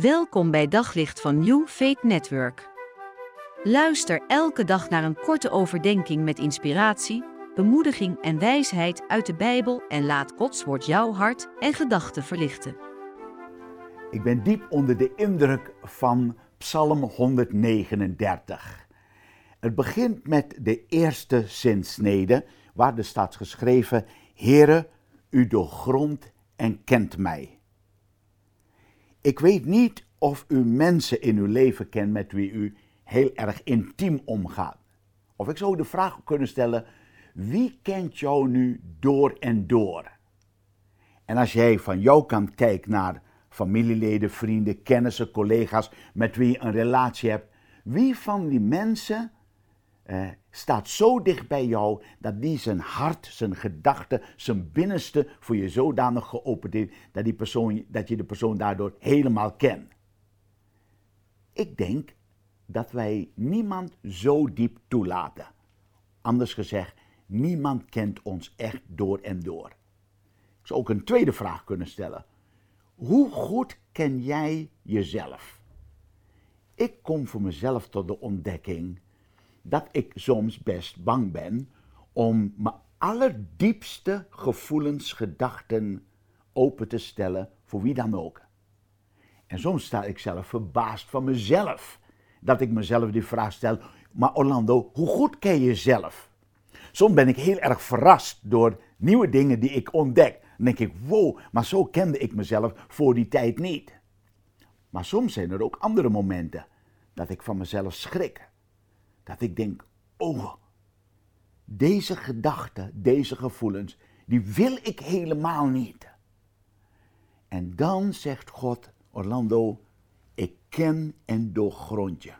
Welkom bij Daglicht van New Faith Network. Luister elke dag naar een korte overdenking met inspiratie, bemoediging en wijsheid uit de Bijbel en laat Gods woord jouw hart en gedachten verlichten. Ik ben diep onder de indruk van Psalm 139. Het begint met de eerste zinsnede, waar er staat geschreven: Heere, u doorgrondt en kent mij. Ik weet niet of u mensen in uw leven kent met wie u heel erg intiem omgaat. Of ik zou de vraag kunnen stellen: wie kent jou nu door en door? En als jij van jouw kant kijkt naar familieleden, vrienden, kennissen, collega's met wie je een relatie hebt, wie van die mensen eh, staat zo dicht bij jou dat die zijn hart, zijn gedachten, zijn binnenste voor je zodanig geopend heeft dat, die persoon, dat je de persoon daardoor helemaal kent. Ik denk dat wij niemand zo diep toelaten. Anders gezegd, niemand kent ons echt door en door. Ik zou ook een tweede vraag kunnen stellen. Hoe goed ken jij jezelf? Ik kom voor mezelf tot de ontdekking dat ik soms best bang ben om mijn allerdiepste gevoelens, gedachten open te stellen voor wie dan ook. En soms sta ik zelf verbaasd van mezelf dat ik mezelf die vraag stel: Maar Orlando, hoe goed ken je jezelf? Soms ben ik heel erg verrast door nieuwe dingen die ik ontdek. Dan denk ik: Wow, maar zo kende ik mezelf voor die tijd niet. Maar soms zijn er ook andere momenten dat ik van mezelf schrik dat ik denk, oh, deze gedachten, deze gevoelens, die wil ik helemaal niet. En dan zegt God, Orlando, ik ken en doorgrond je.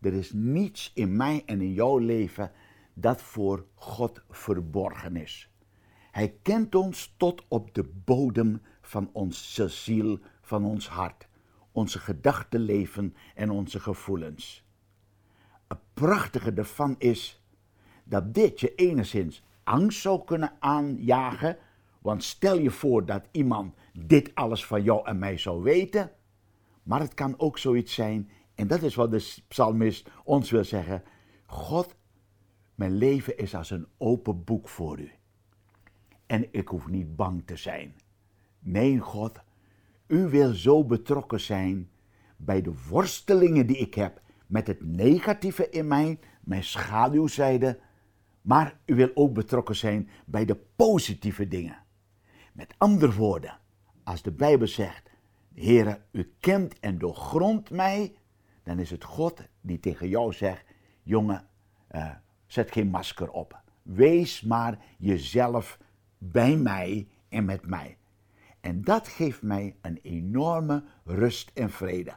Er is niets in mij en in jouw leven dat voor God verborgen is. Hij kent ons tot op de bodem van onze ziel, van ons hart, onze gedachtenleven en onze gevoelens prachtige ervan is dat dit je enigszins angst zou kunnen aanjagen. Want stel je voor dat iemand dit alles van jou en mij zou weten. Maar het kan ook zoiets zijn, en dat is wat de psalmist ons wil zeggen. God, mijn leven is als een open boek voor u. En ik hoef niet bang te zijn. Nee, God, u wil zo betrokken zijn bij de worstelingen die ik heb met het negatieve in mij, mijn schaduwzijde, maar u wil ook betrokken zijn bij de positieve dingen. Met andere woorden, als de Bijbel zegt, Heere, u kent en doorgrondt mij, dan is het God die tegen jou zegt, jongen, uh, zet geen masker op. Wees maar jezelf bij mij en met mij. En dat geeft mij een enorme rust en vrede.